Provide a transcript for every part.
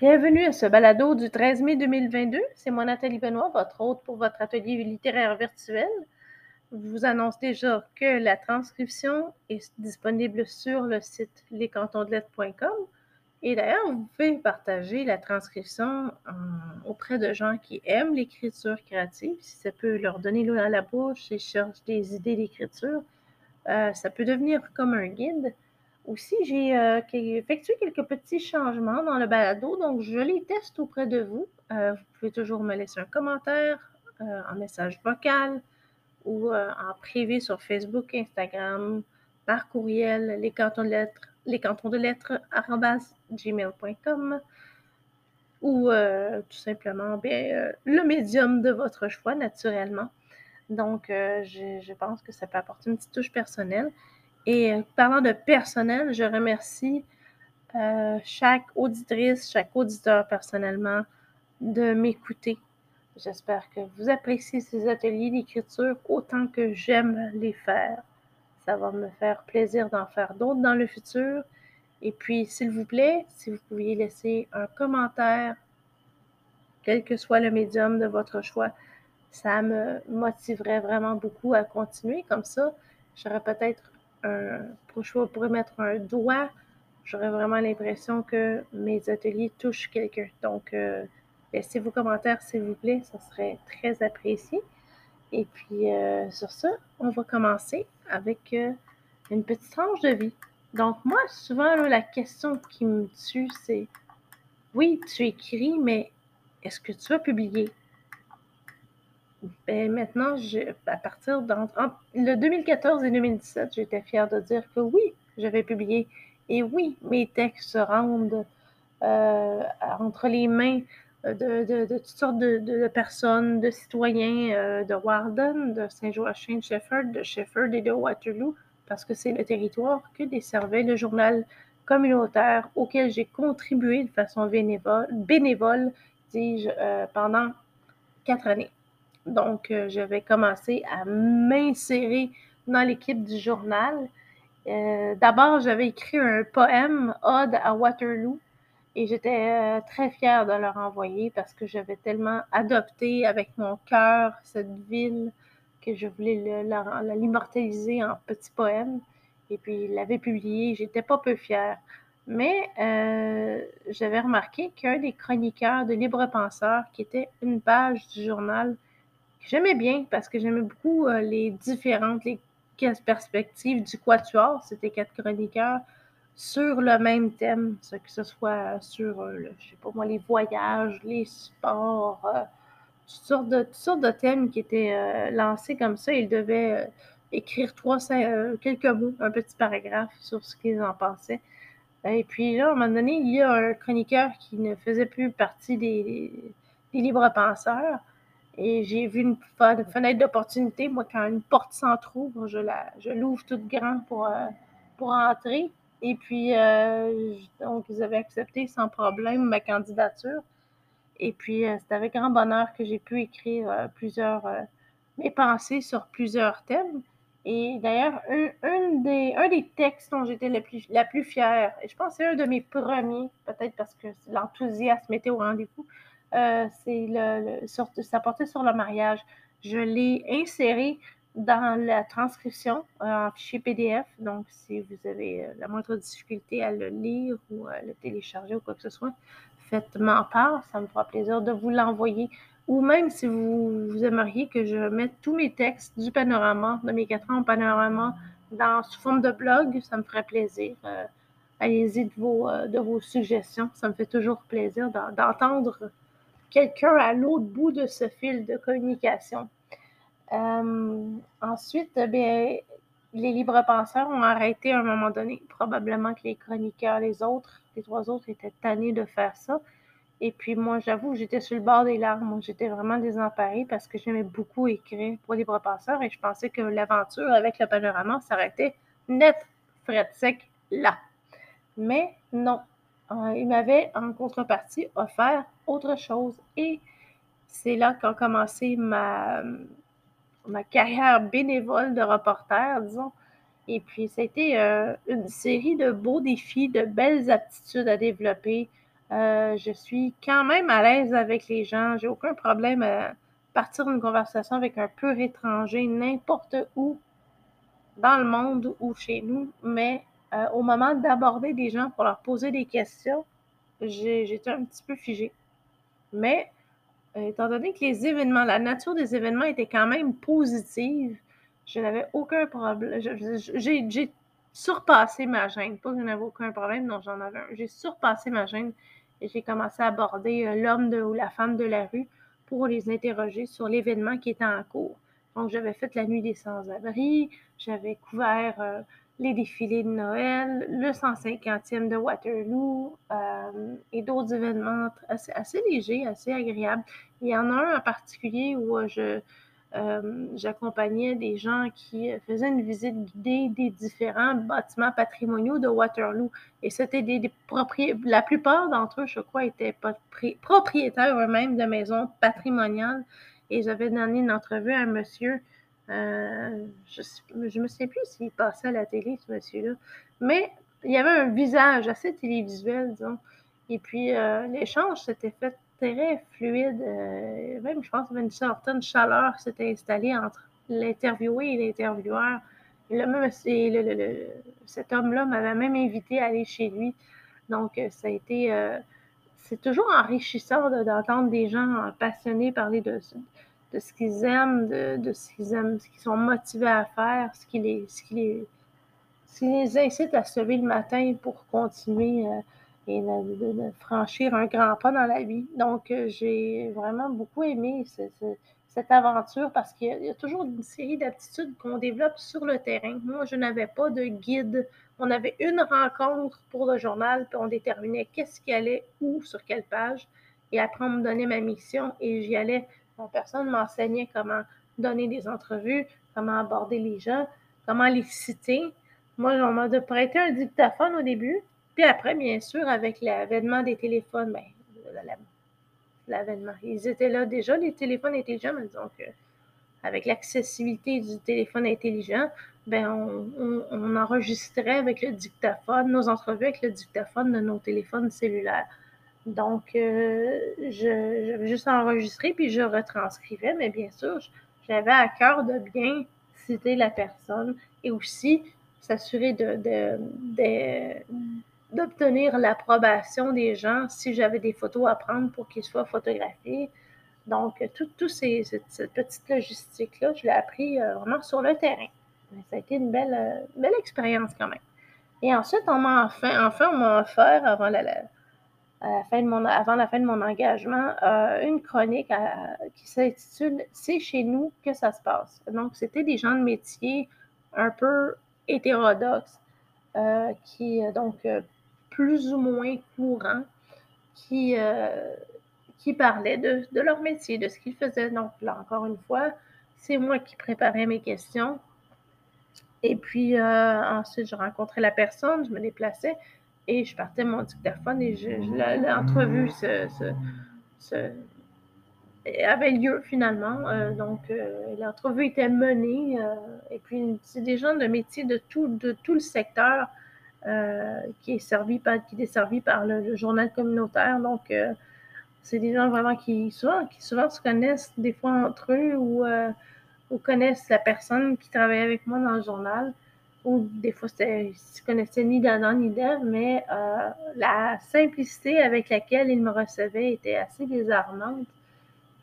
Bienvenue à ce balado du 13 mai 2022. C'est moi Nathalie Benoît, votre hôte pour votre atelier littéraire virtuel. Je vous annonce déjà que la transcription est disponible sur le site lescantonsdelettres.com. Et d'ailleurs, vous pouvez partager la transcription euh, auprès de gens qui aiment l'écriture créative, si ça peut leur donner l'eau à la bouche et cherchent des idées d'écriture. Euh, ça peut devenir comme un guide. Aussi, j'ai euh, effectué quelques petits changements dans le balado, donc je les teste auprès de vous. vous pouvez toujours me laisser un commentaire, un message vocal ou en privé sur Facebook, Instagram, par courriel, les cantons de lettres les cantons de lettres gmail.com ou euh, tout simplement bien, euh, le médium de votre choix, naturellement. Donc, euh, je, pense que ça peut apporter une petite touche personnelle. Et parlant de personnel, je remercie chaque auditrice, chaque auditeur personnellement de m'écouter. J'espère que vous appréciez ces ateliers d'écriture autant que j'aime les faire. Ça va me faire plaisir d'en faire d'autres dans le futur. Et puis, s'il vous plaît, si vous pouviez laisser un commentaire, quel que soit le médium de votre choix, ça me motiverait vraiment beaucoup à continuer. Comme ça, j'aurais peut-être un. Je pourrais mettre un doigt. J'aurais vraiment l'impression que mes ateliers touchent quelqu'un. Donc, euh, laissez vos commentaires, s'il vous plaît. Ça serait très apprécié. Et puis, euh, sur ça, on va commencer avec euh, une petite tranche de vie. Donc, moi, souvent, la question qui me tue, c'est oui, tu écris, mais est-ce que tu vas publier? Ben, maintenant, à partir de le 2014 et 2017, j'étais fière de dire que oui, j'avais publié. Et oui, mes textes se rendent euh, entre les mains de, toutes sortes de, personnes, de citoyens euh, de Warden, de Saint-Joachim de Shefford, de Shefford et de Waterloo, parce que c'est le territoire que desservait le journal communautaire auquel j'ai contribué de façon bénévole, bénévole dis-je, euh, pendant quatre années. Donc, euh, j'avais commencé à m'insérer dans l'équipe du journal. D'abord, j'avais écrit un poème, Ode à Waterloo, et j'étais euh, très fière de leur envoyer parce que j'avais tellement adopté avec mon cœur cette ville que je voulais l'immortaliser en petit poème. Et puis, il l'avait publié. J'étais pas peu fière. Mais euh, j'avais remarqué qu'un des chroniqueurs de Libre Penseur, qui était une page du journal, j'aimais bien parce que j'aimais beaucoup euh, les différentes les perspectives du Quatuor. C'était quatre chroniqueurs sur le même thème, que ce soit sur, euh, je sais pas moi, les voyages, les sports, euh, toutes, sortes de, thèmes qui étaient lancés comme ça. Ils devaient écrire trois, quelques mots, un petit paragraphe sur ce qu'ils en pensaient. Et puis là, à un moment donné, il y a un chroniqueur qui ne faisait plus partie des libres penseurs. Et j'ai vu une fenêtre d'opportunité. Moi, quand une porte s'entrouvre, je je l'ouvre toute grande pour, pour entrer. Et puis, euh, donc, ils avaient accepté sans problème ma candidature. Et puis, euh, c'est avec grand bonheur que j'ai pu écrire euh, plusieurs, mes pensées sur plusieurs thèmes. Et d'ailleurs, un, des, un des textes dont j'étais la plus, la plus fière, et je pense que c'est un de mes premiers, peut-être parce que l'enthousiasme était au rendez-vous, c'est le, le, ça portait sur le mariage. Je l'ai inséré dans la transcription euh, en fichier PDF. Donc, si vous avez euh, la moindre difficulté à le lire ou à le télécharger ou quoi que ce soit, faites-m'en part. Ça me fera plaisir de vous l'envoyer. Ou même si vous, aimeriez que je mette tous mes textes du panorama, de mes quatre ans au panorama, dans, sous forme de blog, ça me ferait plaisir. Euh, allez-y de vos, de vos suggestions. Ça me fait toujours plaisir d'entendre quelqu'un à l'autre bout de ce fil de communication. Euh, ensuite, bien, les libres penseurs ont arrêté à un moment donné. Probablement que les chroniqueurs, les autres, les trois autres étaient tannés de faire ça. Et puis moi, j'avoue, j'étais sur le bord des larmes. J'étais vraiment désemparée parce que j'aimais beaucoup écrire pour Libre Penseur et je pensais que l'aventure avec le panorama s'arrêtait net, fret sec, là. Mais non. Euh, il m'avait en contrepartie offert autre chose. Et c'est là qu'a commencé ma, ma carrière bénévole de reporter, disons. Et puis, été euh, une série de beaux défis, de belles aptitudes à développer, je suis quand même à l'aise avec les gens. J'ai aucun problème à partir d'une conversation avec un pur étranger, n'importe où dans le monde ou chez nous. Mais au moment d'aborder des gens pour leur poser des questions, j'étais un petit peu figée. Mais étant donné que les événements, la nature des événements était quand même positive, je n'avais aucun problème. J'ai surpassé ma gêne. Pas que je n'avais aucun problème, non, j'en avais un. J'ai surpassé ma gêne et j'ai commencé à aborder euh, l'homme ou la femme de la rue pour les interroger sur l'événement qui était en cours. Donc, j'avais fait la nuit des sans-abri, j'avais couvert euh, les défilés de Noël, le 150e de Waterloo euh, et d'autres événements assez, légers, assez agréables. Il y en a un en particulier où je, euh, j'accompagnais des gens qui faisaient une visite guidée des différents bâtiments patrimoniaux de Waterloo. Et c'était des, propriétaires, la plupart d'entre eux, je crois, étaient propriétaires eux-mêmes de maisons patrimoniales. Et j'avais donné une entrevue à un monsieur, euh, je ne me sais plus s'il passait à la télé, ce monsieur-là, mais il y avait un visage assez télévisuel, disons. Et puis, euh, l'échange s'était fait très fluide. Euh, même, je pense qu'il y avait une certaine chaleur qui s'était installée entre l'interviewé et l'intervieweur. Même, cet homme-là m'avait même invité à aller chez lui. Donc, ça a été. C'est toujours enrichissant d'entendre des gens passionnés parler de, de ce qu'ils aiment, de, ce qu'ils aiment, ce qu'ils sont motivés à faire, ce qui les, ce qui les, ce qui les incite à se lever le matin pour continuer et de, franchir un grand pas dans la vie. Donc, euh, j'ai vraiment beaucoup aimé cette aventure parce qu'il y, a toujours une série d'aptitudes qu'on développe sur le terrain. Moi, je n'avais pas de guide. On avait une rencontre pour le journal, puis on déterminait qu'est-ce qui allait où, sur quelle page. Et après, on me donnait ma mission et j'y allais. La personne m'enseignait comment donner des entrevues, comment aborder les gens, comment les citer. Moi, on m'a prêté un dictaphone au début, puis après, bien sûr, avec l'avènement des téléphones, ben, l'avènement, ils étaient là déjà, les téléphones intelligents, mais que avec l'accessibilité du téléphone intelligent, ben on, enregistrait avec le dictaphone nos entrevues avec le dictaphone de nos téléphones cellulaires. Donc, euh, je, juste enregistré puis je retranscrivais, mais bien sûr, j'avais à cœur de bien citer la personne et aussi s'assurer d'obtenir l'approbation des gens si j'avais des photos à prendre pour qu'ils soient photographiés. Donc, toute tout cette, petite logistique-là, je l'ai appris euh, vraiment sur le terrain. Ça a été une belle, euh, belle expérience quand même. Et ensuite, on m'a enfin, enfin, on m'a offert avant la, avant la fin de mon engagement euh, une chronique qui s'intitule C'est chez nous que ça se passe. Donc, c'était des gens de métier un peu hétérodoxes qui, donc, plus ou moins courants qui, euh, qui parlaient de, de, leur métier, de ce qu'ils faisaient. Donc là, encore une fois, c'est moi qui préparais mes questions. Et puis euh, ensuite, je rencontrais la personne, je me déplaçais et je partais mon dictaphone et l'entrevue avait lieu finalement. Euh, donc, l'entrevue était menée. et puis, c'est des gens de métier de tout, de tout le secteur euh, qui est servi par, qui est desservi par le, journal communautaire. Donc, euh, c'est des gens vraiment qui souvent, qui souvent se connaissent des fois entre eux ou, euh, ou connaissent la personne qui travaille avec moi dans le journal. Ou des fois, ils ne connaissaient ni d'Adam ni d'Ève, mais la simplicité avec laquelle ils me recevaient était assez désarmante.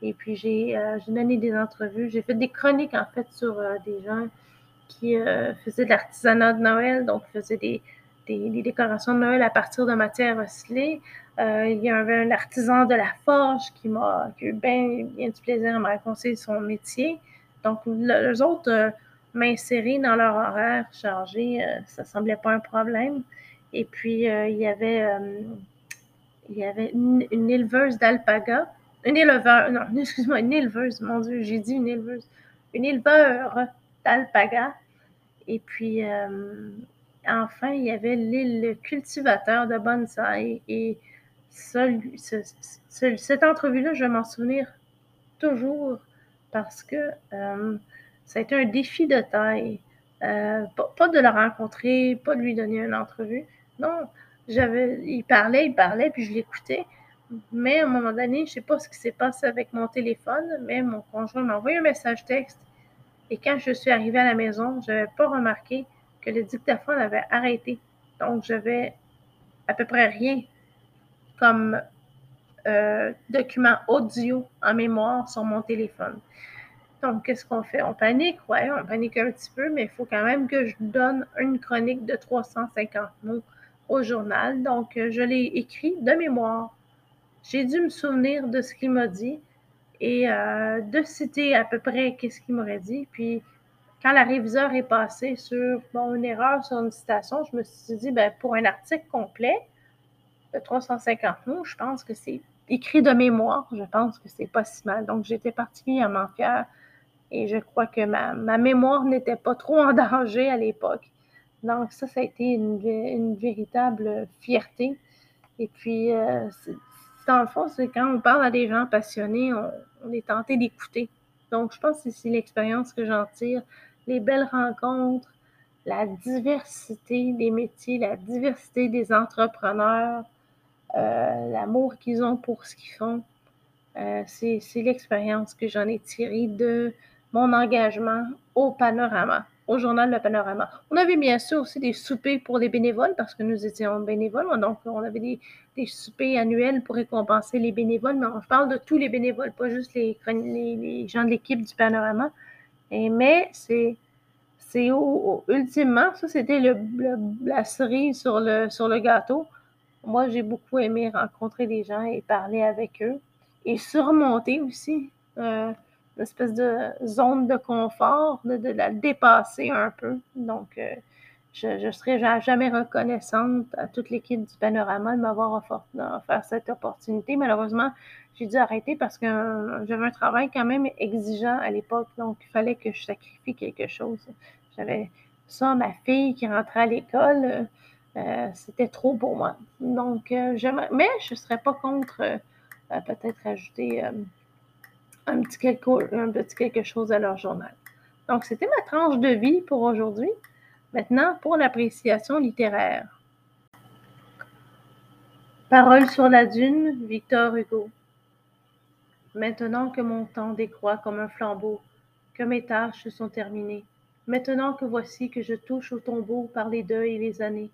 Et puis, j'ai donné des entrevues. J'ai fait des chroniques, en fait, sur des gens qui faisaient de l'artisanat de Noël, donc faisaient des, des, décorations de Noël à partir de matières recyclées. Euh, il y avait un artisan de la forge qui m'a eu bien, bien, du plaisir à me raconter son métier. Donc, les autres, euh, m'insérer dans leur horaire chargé, euh, ça ne semblait pas un problème. Et puis, il y avait, il y avait une, éleveuse d'alpaga, une éleveur, non, excuse-moi, une éleveuse, mon Dieu, j'ai dit une éleveuse, une éleveur d'alpaga. Et puis, enfin, il y avait le cultivateur de bonsaï. Et cette entrevue-là, je vais m'en souvenir toujours parce que euh, ça a été un défi de taille. Euh, pas, de le rencontrer, pas de lui donner une entrevue. Non, j'avais, il parlait, il parlait, puis je l'écoutais. Mais à un moment donné, je sais pas ce qui s'est passé avec mon téléphone, mais mon conjoint m'a envoyé un message texte. Et quand je suis arrivée à la maison, je n'avais pas remarqué que le dictaphone avait arrêté. Donc, j'avais à peu près rien comme euh, document audio en mémoire sur mon téléphone. Qu'est-ce qu'on fait? On panique, ouais, on panique un petit peu, mais il faut quand même que je donne une chronique de 350 mots au journal. Donc, euh, je l'ai écrit de mémoire. J'ai dû me souvenir de ce qu'il m'a dit et euh, de citer à peu près qu'est-ce qu'il m'aurait dit. Puis, quand la réviseur est passée sur une erreur sur une citation, je me suis dit, ben, pour un article complet de 350 mots, je pense que c'est écrit de mémoire. Je pense que c'est pas si mal. Donc, j'étais particulièrement fière et je crois que ma, ma mémoire n'était pas trop en danger à l'époque. Donc, ça, ça a été une, une véritable fierté. Et puis, euh, dans le fond, c'est quand on parle à des gens passionnés, on, est tenté d'écouter. Donc, je pense que c'est l'expérience que j'en tire. Les belles rencontres, la diversité des métiers, la diversité des entrepreneurs, euh, l'amour qu'ils ont pour ce qu'ils font. Euh, c'est l'expérience que j'en ai tirée de mon engagement au panorama, au journal Le Panorama. On avait bien sûr aussi des soupers pour les bénévoles parce que nous étions bénévoles, donc on avait des, des soupers annuels pour récompenser les bénévoles, mais on parle de tous les bénévoles, pas juste les, gens de l'équipe du panorama. Mais c'est c'est ultimement, ça c'était le, la cerise sur le, sur le gâteau. Moi, j'ai beaucoup aimé rencontrer des gens et parler avec eux et surmonter aussi euh, une espèce de zone de confort, de, la dépasser un peu. Donc, euh, je, je serai jamais reconnaissante à toute l'équipe du Panorama de m'avoir offert cette opportunité. Malheureusement, j'ai dû arrêter parce que euh, j'avais un travail quand même exigeant à l'époque, donc il fallait que je sacrifie quelque chose. J'avais ça, ma fille qui rentrait à l'école, euh, c'était trop pour moi. Donc, mais je ne serais pas contre peut-être ajouter un, petit quelque, un petit quelque chose à leur journal. Donc, c'était ma tranche de vie pour aujourd'hui. Maintenant, pour l'appréciation littéraire. Parole sur la dune, Victor Hugo. Maintenant que mon temps décroît comme un flambeau, que mes tâches sont terminées, maintenant que voici que je touche au tombeau par les deuils et les années,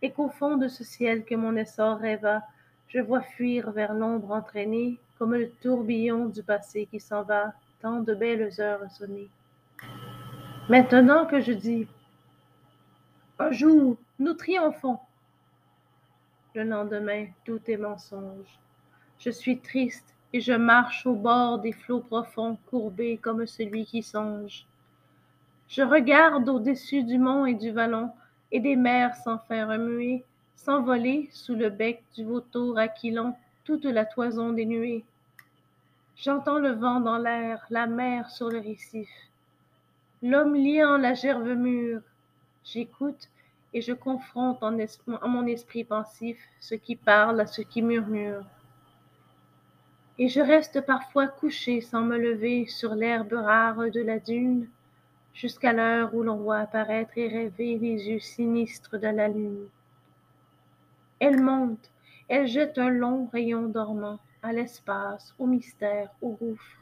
et qu'au fond de ce ciel que mon essor rêva, je vois fuir vers l'ombre entraînée, comme le tourbillon du passé qui s'en va, tant de belles heures sonnées. Maintenant que je dis un jour, nous triomphons. Le lendemain, tout est mensonge. Je suis triste et je marche au bord des flots profonds, courbés comme celui qui songe. Je regarde au-dessus du mont et du vallon, et des mers sans faire remuer, s'envoler sous le bec du vautour aquilon toute la toison des nuées. J'entends le vent dans l'air, la mer sur le récif, l'homme liant la gerbe mûre, J'écoute et je confronte en, mon esprit pensif ce qui parle à ce qui murmure. Et je reste parfois couché sans me lever sur l'herbe rare de la dune, jusqu'à l'heure où l'on voit apparaître et rêver les yeux sinistres de la lune. Elle monte, elle jette un long rayon dormant à l'espace, au mystère, au gouffre.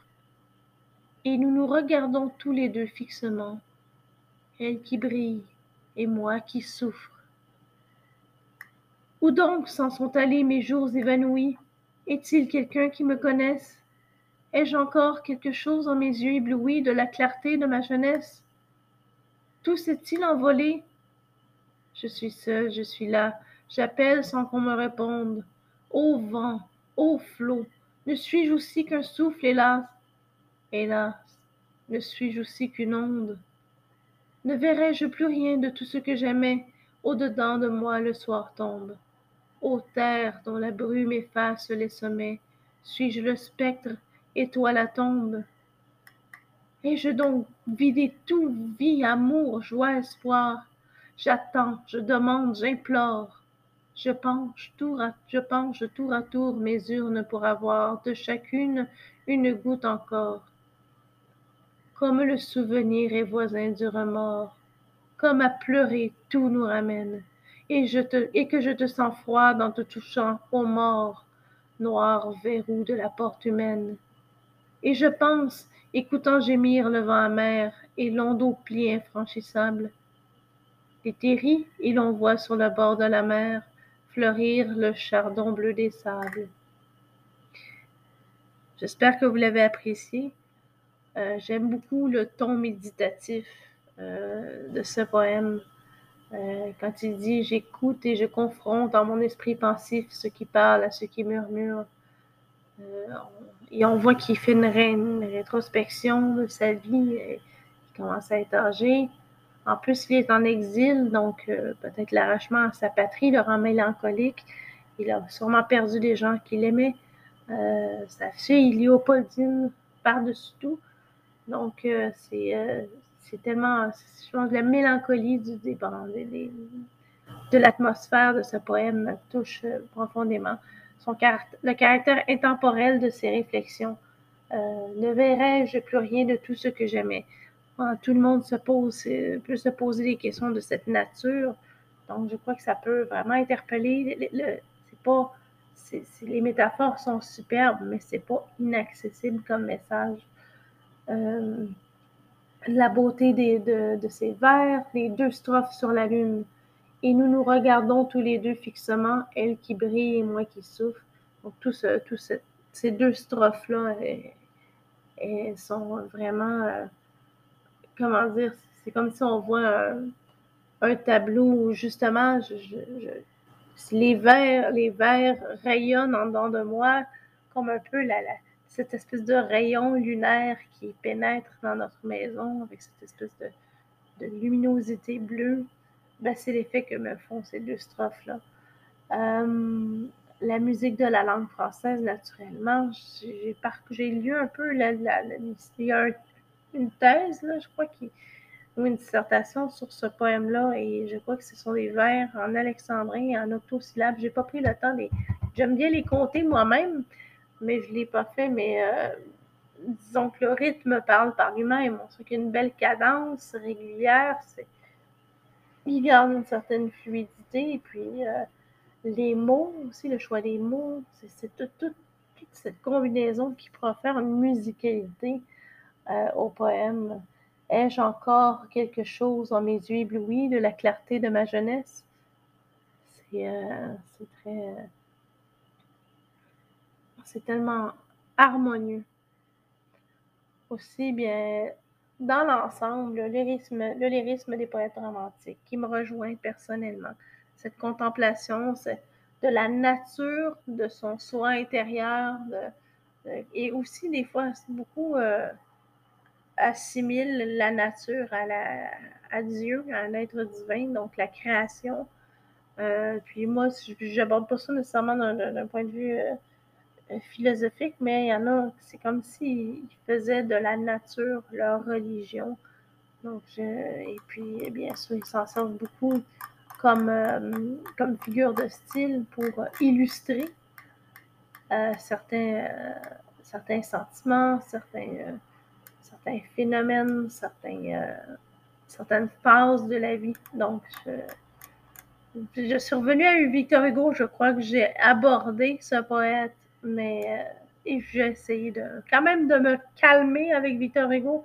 Et nous nous regardons tous les deux fixement, elle qui brille, et moi qui souffre. Où donc s'en sont allés mes jours évanouis? Est-il quelqu'un qui me connaisse? Ai-je encore quelque chose en mes yeux éblouis de la clarté de ma jeunesse? Tout s'est-il envolé? Je suis seul, je suis là, j'appelle sans qu'on me réponde. Ô vent, ô flot, ne suis-je aussi qu'un souffle, hélas? Hélas, ne suis-je aussi qu'une onde? Ne verrai-je plus rien de tout ce que j'aimais au-dedans de moi le soir tombe? Ô terre dont la brume efface les sommets suis-je le spectre et toi la tombe? Ai-je donc vidé tout vie amour joie espoir? J'attends je demande j'implore je penche tour à tour mes urnes pour avoir de chacune une goutte encore comme le souvenir est voisin du remords comme à pleurer tout nous ramène et, que je te sens froide en te touchant aux morts, noir verrou de la porte humaine. Et je pense, écoutant gémir le vent amer et l'ondeau pli infranchissable, les terris et l'on voit sur le bord de la mer fleurir le chardon bleu des sables. J'espère que vous l'avez apprécié. Euh, j'aime beaucoup le ton méditatif euh, de ce poème. Euh, quand il dit J'écoute et je confronte en mon esprit pensif ce qui parle à ce qui murmure. et on voit qu'il fait une, rétrospection de sa vie. Et il commence à être âgé. En plus, il est en exil, donc peut-être l'arrachement à sa patrie le rend mélancolique. Il a sûrement perdu des gens qu'il aimait. sa fille, Léopoldine, par-dessus tout. Donc, euh, euh, c'est tellement, je pense, la mélancolie du débat, de l'atmosphère de ce poème me touche euh, profondément. Son le caractère intemporel de ses réflexions. ne verrais-je plus rien de tout ce que j'aimais? Tout le monde se pose, peut se poser des questions de cette nature. Donc, je crois que ça peut vraiment interpeller. c'est pas, les métaphores sont superbes, mais c'est pas inaccessible comme message. Euh, la beauté de, ces vers, les deux strophes sur la lune. Et nous nous regardons tous les deux fixement, elle qui brille et moi qui souffre. Donc, tout ces deux strophes-là, elles, sont vraiment, euh, comment dire, c'est comme si on voit un, tableau où justement, les vers, les rayonnent en dedans de moi comme un peu la, la, cette espèce de rayon lunaire qui pénètre dans notre maison avec cette espèce de, luminosité bleue, ben, c'est l'effet que me font ces deux strophes-là. Euh, la musique de la langue française, naturellement, j'ai lu un peu, la, il y a une thèse, je crois, qui, ou une dissertation sur ce poème-là, et je crois que ce sont des vers en alexandrin et en octosyllabes. J'ai pas pris le temps, j'aime bien les compter moi-même, mais je ne l'ai pas fait. Mais euh, disons que le rythme parle par lui-même. On sait qu'une belle cadence régulière, c'est il garde une certaine fluidité. Et puis euh, les mots aussi, le choix des mots, c'est toute, cette combinaison qui profère une musicalité au poème. Ai-je encore quelque chose en mes yeux éblouis de la clarté de ma jeunesse? C'est très c'est tellement harmonieux. Aussi bien dans l'ensemble, le lyrisme, des poètes romantiques qui me rejoint personnellement. Cette contemplation de la nature, de son soi intérieur, et aussi des fois beaucoup euh, assimile la nature à, la, à Dieu, à divin, donc la création. Euh, puis moi, j'aborde pas ça nécessairement d'un point de vue euh, philosophique, mais il y en a, c'est comme s'ils faisaient de la nature leur religion. Donc, et puis, bien sûr, ils s'en servent beaucoup comme, euh, comme figure de style pour illustrer certains, certains sentiments, certains, phénomènes, certains, certaines phases de la vie. Donc, je, je suis revenue à Victor Hugo, je crois que j'ai abordé ce poète mais euh, j'ai essayé de quand même de me calmer avec Victor Hugo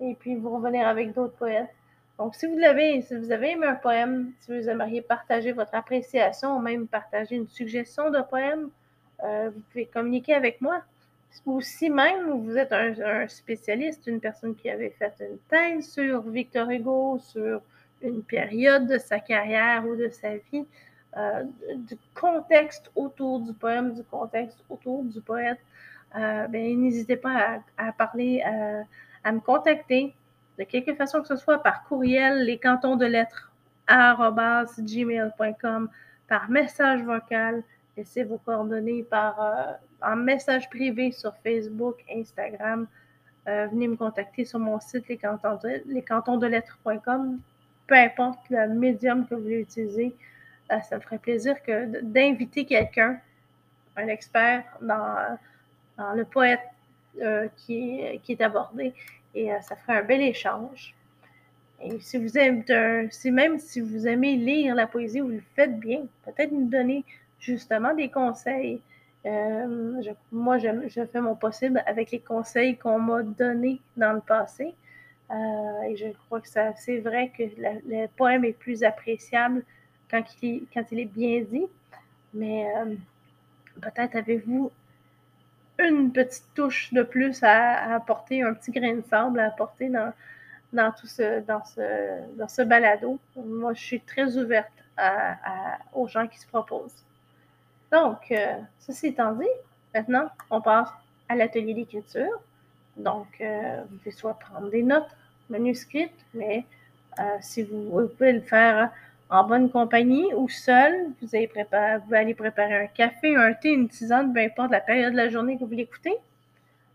et puis vous revenir avec d'autres poètes. Donc, si vous l'avez, si vous avez aimé un poème, si vous aimeriez partager votre appréciation ou même partager une suggestion de poème, euh, vous pouvez communiquer avec moi. Ou si même vous êtes un, spécialiste, une personne qui avait fait une thèse sur Victor Hugo, sur une période de sa carrière ou de sa vie, euh, du contexte autour du poème, du contexte autour du poète, euh, ben, n'hésitez pas à, parler, euh, à, me contacter. De quelque façon que ce soit par courriel, les cantons de lettres gmail.com, par message vocal, laissez vos coordonnées par en message privé sur Facebook, Instagram. venez me contacter sur mon site lescantonsdelettres.com. Peu importe le médium que vous voulez utiliser, euh, ça me ferait plaisir que d'inviter quelqu'un, un expert dans, le poète euh, qui, est abordé, et euh, ça ferait un bel échange. Et si vous êtes si même si vous aimez lire la poésie, vous le faites bien, peut-être nous donner justement des conseils. Euh, moi, je, je, fais mon possible avec les conseils qu'on m'a donnés dans le passé. Euh, et je crois que c'est vrai que le poème est plus appréciable quand il, quand il est bien dit. Mais euh, peut-être avez-vous une petite touche de plus à, apporter, un petit grain de sable à apporter dans, tout ce, dans ce balado. Moi, je suis très ouverte aux gens qui se proposent. Donc, euh, ceci étant dit, maintenant, on passe à l'atelier d'écriture. Donc, euh, vous pouvez soit prendre des notes manuscrites, mais euh, si vous, pouvez le faire en bonne compagnie ou seul, vous allez, préparer, vous préparer un café, un thé, une tisane, peu importe la période de la journée que vous l'écoutez.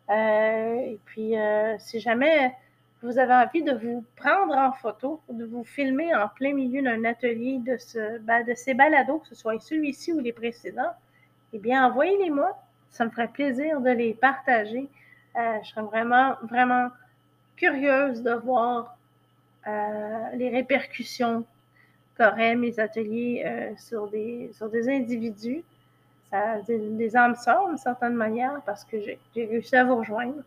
et puis, si jamais vous avez envie de vous prendre en photo, de vous filmer en plein milieu d'un atelier de, ce, de ces balados, que ce soit celui-ci ou les précédents, eh bien, envoyez-les-moi. Ça me ferait plaisir de les partager. Euh, je serais vraiment, vraiment curieuse de voir euh, les répercussions qu'auraient mes ateliers euh, sur, des, individus. Ça, des, des âmes d'une certaine manière, parce que j'ai réussi à vous rejoindre.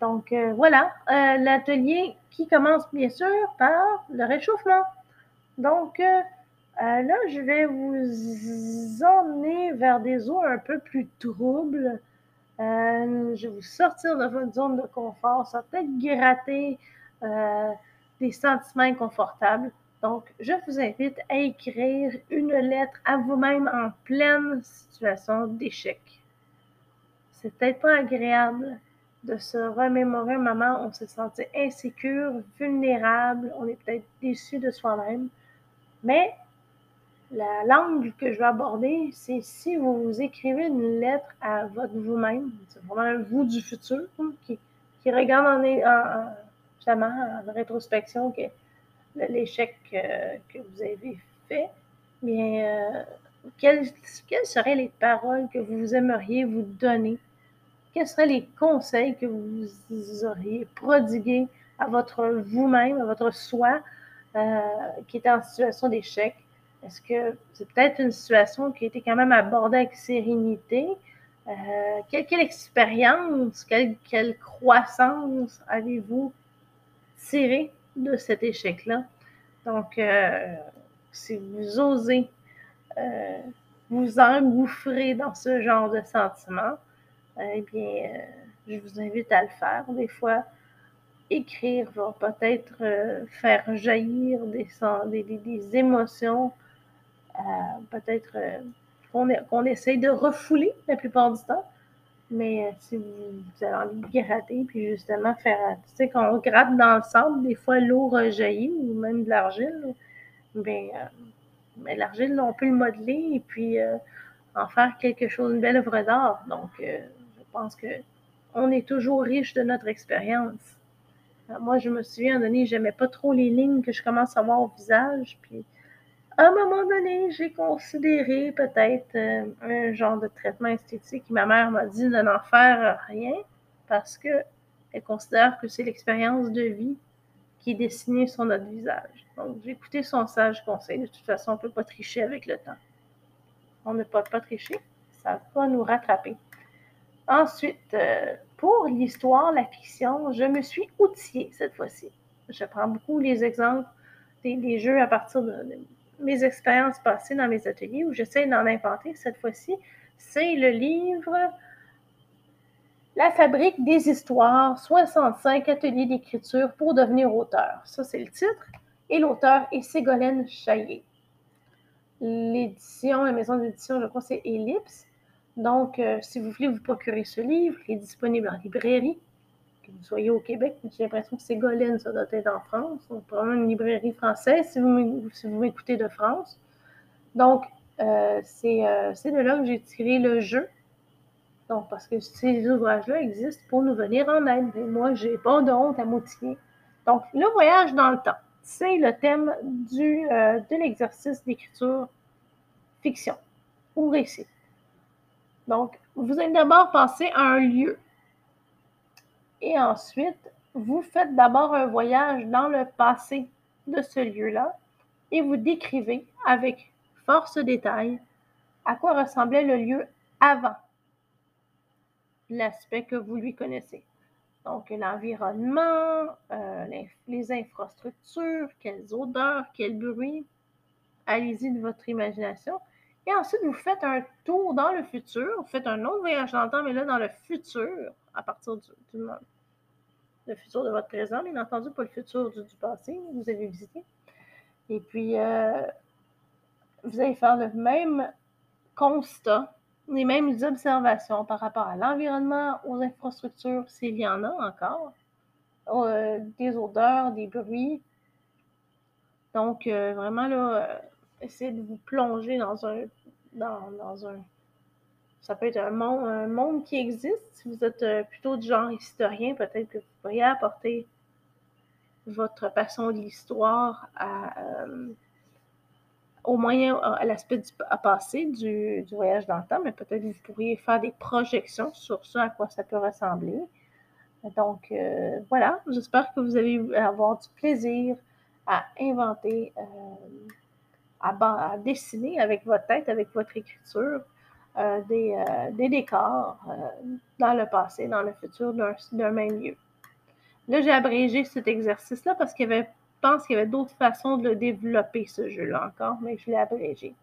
Donc euh, voilà, euh, l'atelier qui commence bien sûr par le réchauffement. Donc euh, là, je vais vous emmener vers des eaux un peu plus troubles. je vais vous sortir de votre zone de confort. Ça va peut-être gratter des sentiments inconfortables. Donc, je vous invite à écrire une lettre à vous-même en pleine situation d'échec. C'est peut-être pas agréable de se remémorer un moment où on se sentait insécure, vulnérable, on est peut-être déçu de soi-même. Mais la langue que je vais aborder, c'est si vous, vous écrivez une lettre à votre vous-même, c'est vraiment un vous du futur hein, qui, regarde en, en, rétrospection que l'échec euh, que vous avez fait, bien, euh, quelles seraient les paroles que vous aimeriez vous donner? Quels seraient les conseils que vous auriez prodigués à votre vous-même, à votre soi euh, qui était en situation d'échec? Est-ce que c'est peut-être une situation qui a été quand même abordée avec sérénité? Euh, quelle, expérience, quelle, croissance avez-vous tiré de cet échec-là? Donc, euh, si vous osez vous engouffrer dans ce genre de sentiments, eh bien, euh, je vous invite à le faire. Des fois, écrire va peut-être euh, faire jaillir des, des, émotions, euh, peut-être qu'on essaye de refouler la plupart du temps. Mais si vous, avez envie de gratter, puis justement faire, tu sais, quand on gratte dans le sable, des fois l'eau rejaillit ou même de l'argile. Ben, mais l'argile, on peut le modeler et puis en faire quelque chose, une belle œuvre d'art. Donc, je pense qu'on est toujours riche de notre expérience. Moi, je me souviens, à un donné, j'aimais pas trop les lignes que je commence à voir au visage. Puis, à un moment donné, j'ai considéré peut-être euh, un genre de traitement esthétique. Ma mère m'a dit de n'en faire rien parce qu'elle considère que c'est l'expérience de vie qui est dessinée sur notre visage. Donc, j'ai écouté son sage conseil. De toute façon, on ne peut pas tricher avec le temps. On ne peut pas tricher. Ça va nous rattraper. Ensuite, euh, pour l'histoire, la fiction, je me suis outillée cette fois-ci. Je prends beaucoup les exemples des, jeux à partir de, mes expériences passées dans mes ateliers où j'essaie d'en inventer. Cette fois-ci, c'est le livre La fabrique des histoires, 65 ateliers d'écriture pour devenir auteur. Ça, c'est le titre. Et l'auteur est Ségolène Chaillé. L'édition, la maison d'édition, je crois, c'est Ellipse. Donc, euh, si vous voulez vous procurer ce livre, il est disponible en librairie, que vous soyez au Québec, j'ai l'impression que c'est Golène, ça doit être en France, donc probablement une librairie française si vous m'écoutez de France. Donc, euh, euh, c'est de là que j'ai tiré le jeu. Donc, parce que ces ouvrages-là existent pour nous venir en aide. Et moi, j'ai pas de honte à m'outiller. Donc, le voyage dans le temps, c'est le thème du, de l'exercice d'écriture fiction ou récit. Donc, vous allez d'abord penser à un lieu. Et ensuite, vous faites d'abord un voyage dans le passé de ce lieu-là et vous décrivez avec force détail à quoi ressemblait le lieu avant l'aspect que vous lui connaissez. Donc, l'environnement, euh, les infrastructures, quelles odeurs, quel bruit. Allez-y de votre imagination. Et ensuite, vous faites un tour dans le futur. Vous faites un autre voyage dans le temps, mais là, dans le futur, à partir du, du le futur de votre présent, bien entendu, pas le futur du, passé que vous avez visité. Et puis, euh, vous allez faire le même constat les mêmes observations par rapport à l'environnement, aux infrastructures, s'il y en a encore, euh, des odeurs, des bruits. Donc, euh, vraiment, là, essayez de vous plonger dans un, dans, un, ça peut être un monde, un monde qui existe. Si vous êtes plutôt du genre historien, peut-être que vous pourriez apporter votre passion de l'histoire à au moins à l'aspect à passer du, voyage dans le temps, mais peut-être vous pourriez faire des projections sur ce à quoi ça peut ressembler. Donc, euh, voilà, j'espère que vous allez avoir du plaisir à inventer, euh, à, dessiner avec votre tête, avec votre écriture, euh, des, des, décors dans le passé, dans le futur d'un même lieu. Là, j'ai abrégé cet exercice-là parce qu'il y avait pense qu'il y avait d'autres façons de le développer, ce jeu-là encore, mais je l'ai abrégé.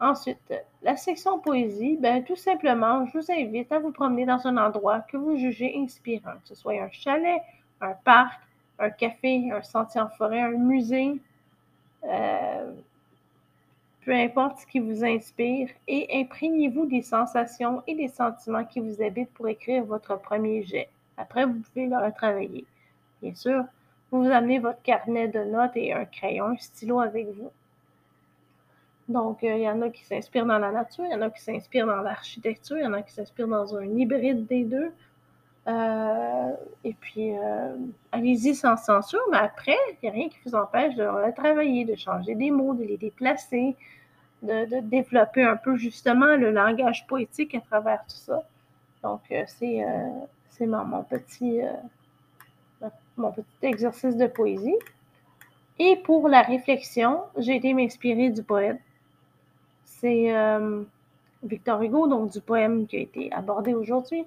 Ensuite, la section poésie, ben, tout simplement, je vous invite à vous promener dans un endroit que vous jugez inspirant, que ce soit un chalet, un parc, un café, un sentier en forêt, un musée, euh, peu importe ce qui vous inspire, et imprégnez-vous des sensations et des sentiments qui vous habitent pour écrire votre premier jet. Après, vous pouvez le retravailler. Bien sûr, vous amenez votre carnet de notes et un crayon, un stylo avec vous. Donc, euh, il y en a qui s'inspirent dans la nature, il y en a qui s'inspirent dans l'architecture, il y en a qui s'inspirent dans un hybride des deux. Euh, et puis, euh, allez-y sans censure, mais après, il n'y a rien qui vous empêche de travailler, de changer des mots, de les déplacer, de, développer un peu justement le langage poétique à travers tout ça. Donc, c'est mon, petit mon petit exercice de poésie. Et pour la réflexion, j'ai été m'inspirer du poète. C'est euh, Victor Hugo, donc du poème qui a été abordé aujourd'hui.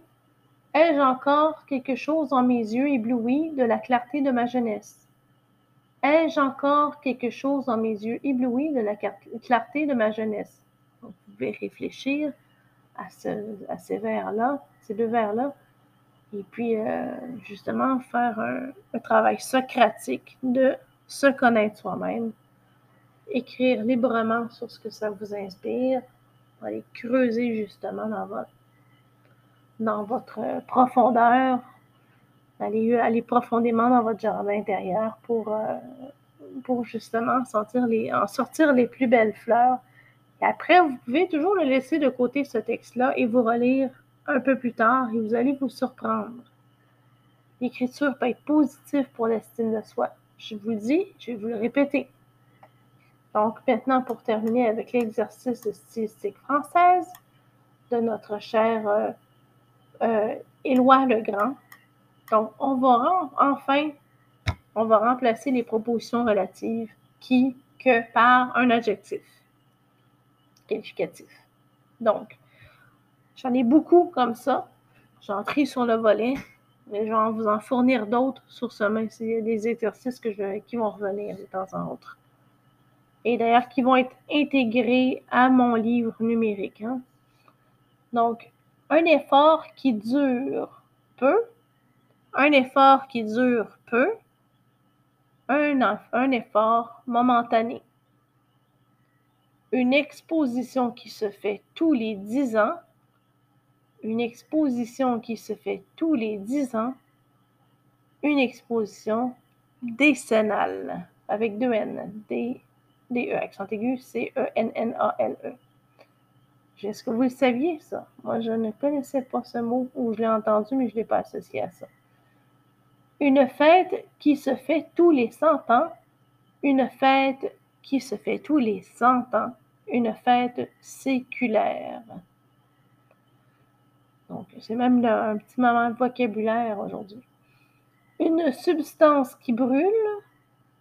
Ai-je encore quelque chose dans mes yeux éblouis de la clarté de ma jeunesse? Ai-je encore quelque chose dans mes yeux éblouis de la clarté de ma jeunesse? vous pouvez réfléchir à, ce, à ces vers-là, ces deux vers-là, et puis, euh, justement, faire un, travail socratique de se connaître soi-même, écrire librement sur ce que ça vous inspire, aller creuser justement dans votre, dans votre profondeur, aller, aller profondément dans votre jardin intérieur pour, euh, pour justement sentir les, en sortir les plus belles fleurs. Et après, vous pouvez toujours le laisser de côté, ce texte-là, et vous relire un peu plus tard et vous allez vous surprendre. L'écriture peut être positive pour l'estime de soi. Je vous le dis, je vais vous le répéter. Donc maintenant, pour terminer avec l'exercice de stylistique française de notre cher euh, Éloi Legrand. Donc, on va enfin, on va remplacer les propositions relatives qui, que par un adjectif qualificatif. Donc, J'en ai beaucoup comme ça. J'en trie sur le volet, mais je vais vous en fournir d'autres sur ce même. C'est des exercices qui vont revenir de temps en autre. Et d'ailleurs, qui vont être intégrés à mon livre numérique. Hein. Donc, un effort qui dure peu, un effort qui dure peu, un, effort momentané. Une exposition qui se fait tous les dix ans une exposition qui se fait tous les dix ans, une exposition décennale, avec deux N, D, D, E, accent aigu, C-E-N-N-A-L-E. Est-ce que vous le saviez, ça? Moi, je ne connaissais pas ce mot, ou je l'ai entendu, mais je ne l'ai pas associé à ça. Une fête qui se fait tous les cent ans, une fête qui se fait tous les cent ans, une fête séculaire. Donc, c'est même un petit moment de vocabulaire aujourd'hui. Une substance qui brûle,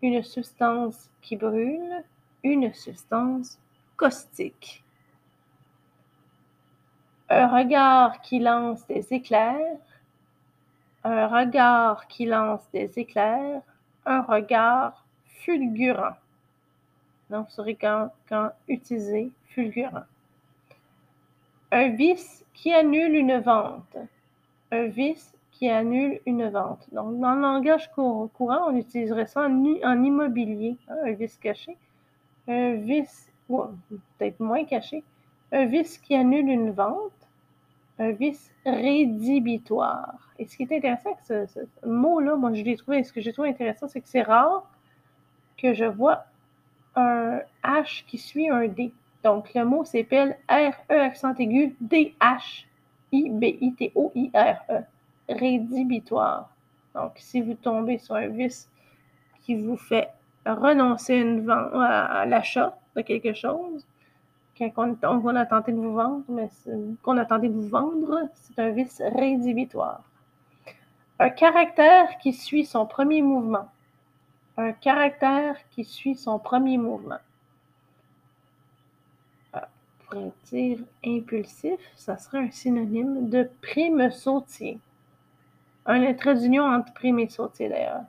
une substance qui brûle, une substance caustique. Un regard qui lance des éclairs, un regard qui lance des éclairs, un regard fulgurant. Donc, vous saurez quand, quand utiliser fulgurant. Un vice qui annule une vente. Un vice qui annule une vente. Donc, dans le langage courant, on utiliserait ça en, immobilier, hein, un vice caché. Un vice, peut-être moins caché, un vice qui annule une vente, un vice rédhibitoire. Et ce qui est intéressant avec ce, mot-là, moi je l'ai trouvé, ce que j'ai trouvé intéressant, c'est que c'est rare que je vois un H qui suit un D. Donc le mot s'appelle R-E accent aigu D-H-I-B-I-T-O-I-R-E rédhibitoire. Donc, si vous tombez sur un vice qui vous fait renoncer une à l'achat de quelque chose, on, a tenté de vous vendre, mais qu'on a tenté de vous vendre, c'est un vice rédhibitoire. Un caractère qui suit son premier mouvement. Un caractère qui suit son premier mouvement. Ah, pour dire impulsif, ça serait un synonyme de prime sautier. Un trait d'union entre prime et sautier, d'ailleurs.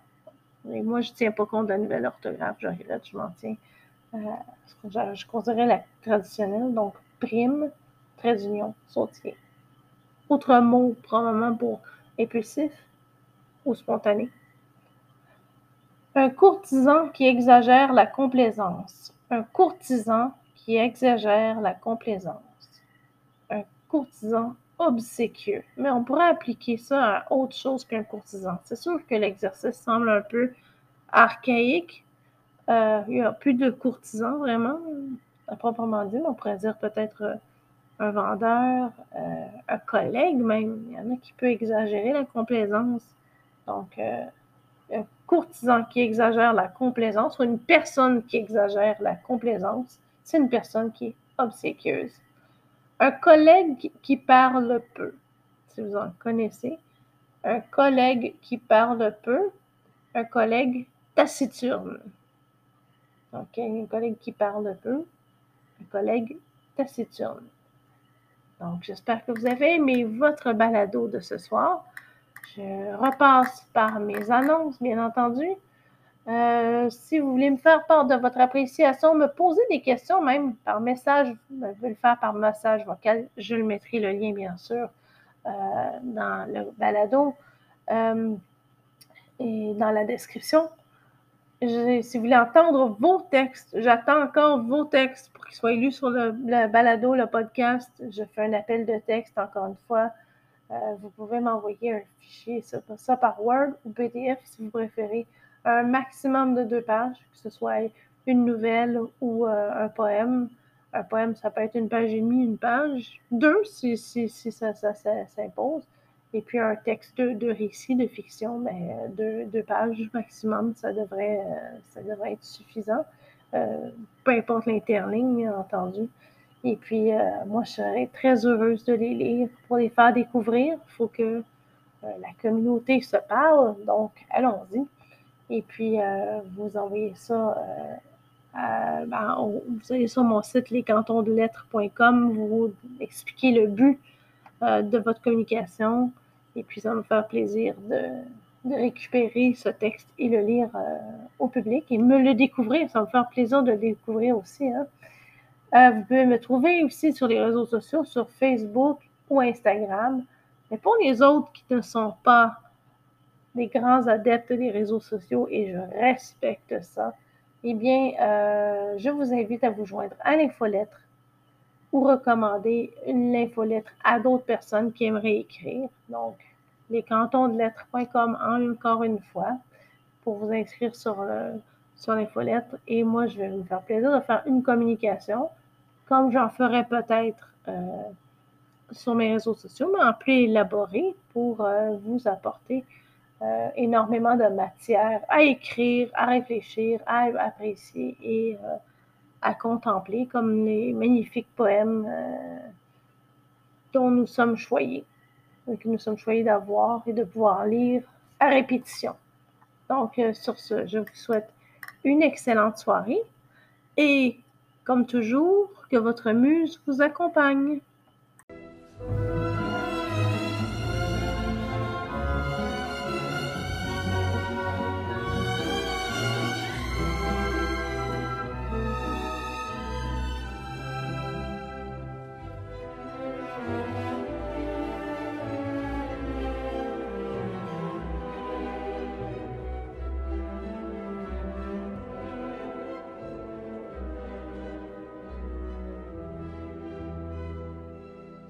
Moi, je ne tiens pas compte de la nouvelle orthographe, je je m'en tiens. Euh, je, considérais la traditionnelle, donc prime, trait d'union, sautier. Autre mot, probablement pour impulsif ou spontané. Un courtisan qui exagère la complaisance. Un courtisan qui exagère la complaisance. Un courtisan obséquieux. Mais on pourrait appliquer ça à autre chose qu'un courtisan. C'est sûr que l'exercice semble un peu archaïque. Euh, il n'y a plus de courtisans vraiment, à proprement dit. On pourrait dire peut-être euh, un vendeur, euh, un collègue même. Il y en a qui peut exagérer la complaisance. Donc, un courtisan qui exagère la complaisance ou une personne qui exagère la complaisance, c'est une personne qui est obséquieuse. Un collègue qui parle peu, si vous en connaissez. Un collègue qui parle peu, un collègue taciturne. Donc, un collègue qui parle peu, un collègue taciturne. Donc, j'espère que vous avez aimé votre balado de ce soir. Je repasse par mes annonces, bien entendu. Euh, si vous voulez me faire part de votre appréciation, me poser des questions, même par message, vous pouvez le faire par message vocal. Je le mettrai le lien, bien sûr, euh, dans le balado euh, et dans la description. Si vous voulez entendre vos textes, j'attends encore vos textes pour qu'ils soient lus sur le, balado, le podcast. Je fais un appel de texte, encore une fois. vous pouvez m'envoyer un fichier, ça par Word ou PDF si vous préférez un maximum de deux pages, que ce soit une nouvelle ou euh, un poème. Un poème, ça peut être une page et demie, une page, deux si, ça, s'impose. Et puis un texte de, récit, de fiction, ben, deux, deux, pages maximum, ça devrait, euh, ça devrait être suffisant. Euh, peu importe l'interligne, bien entendu. Et puis, moi, je serais très heureuse de les lire pour les faire découvrir. Il faut que la communauté se parle, donc allons-y. Et puis, euh, vous envoyez ça, euh, ben, vous allez sur mon site lescantonsdelettres.com, vous expliquez le but euh, de votre communication. Et puis, ça va me faire plaisir de, récupérer ce texte et le lire au public et me le découvrir. Ça va me faire plaisir de le découvrir aussi. Hein. vous pouvez me trouver aussi sur les réseaux sociaux, sur Facebook ou Instagram. Mais pour les autres qui ne sont pas des grands adeptes des réseaux sociaux et je respecte ça, eh bien, euh, je vous invite à vous joindre à l'infolettre ou recommander l'infolettre à d'autres personnes qui aimeraient écrire. Donc, lescantonsdelettres.com encore une fois pour vous inscrire sur, euh, sur l'infolettre. Et moi, je vais vous faire plaisir de faire une communication, comme j'en ferai peut-être euh, sur mes réseaux sociaux, mais en plus élaboré pour vous apporter euh, énormément de matière à écrire, à réfléchir, à apprécier et euh, à contempler, comme les magnifiques poèmes euh, dont nous sommes choyés, que nous sommes choyés d'avoir et de pouvoir lire à répétition. Donc, sur ce, je vous souhaite une excellente soirée et, comme toujours, que votre muse vous accompagne.